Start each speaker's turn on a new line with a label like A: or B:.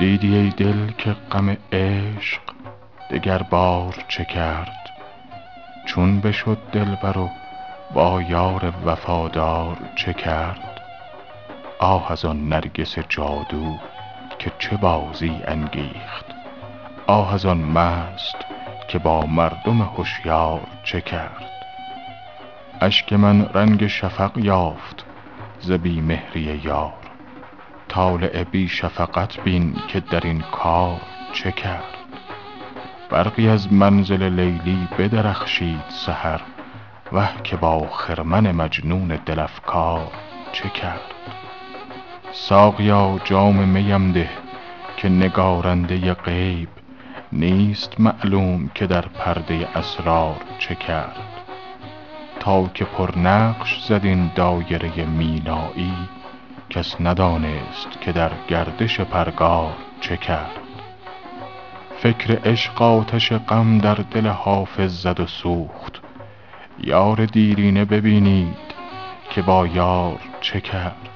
A: دیدی ای دل که غم عشق دگر بار چه کرد؟ چون بشد دلبر و با یار وفادار چه کرد؟ آه از آن نرگس جادو که چه بازی انگیخت؟ آه از آن مست که با مردم هشیار چه کرد؟ اشک من رنگ شفق یافت ز بی مهری یار. طالع بی شفقت بین که در این کار چه کرد. برقی از منزل لیلی بدرخشید سحر وه که با خرمن مجنون دل افکار چه کرد. ساقیا جام میم ده که نگارنده غیب نیست معلوم که در پرده اسرار چه کرد. تا که پرنقش زد این دایره مینایی کس ندانست که در گردش پرگار چه کرد. فکر عشق آتش غم در دل حافظ زد و سوخت. یار دیرینه ببینید که با یار چه کرد.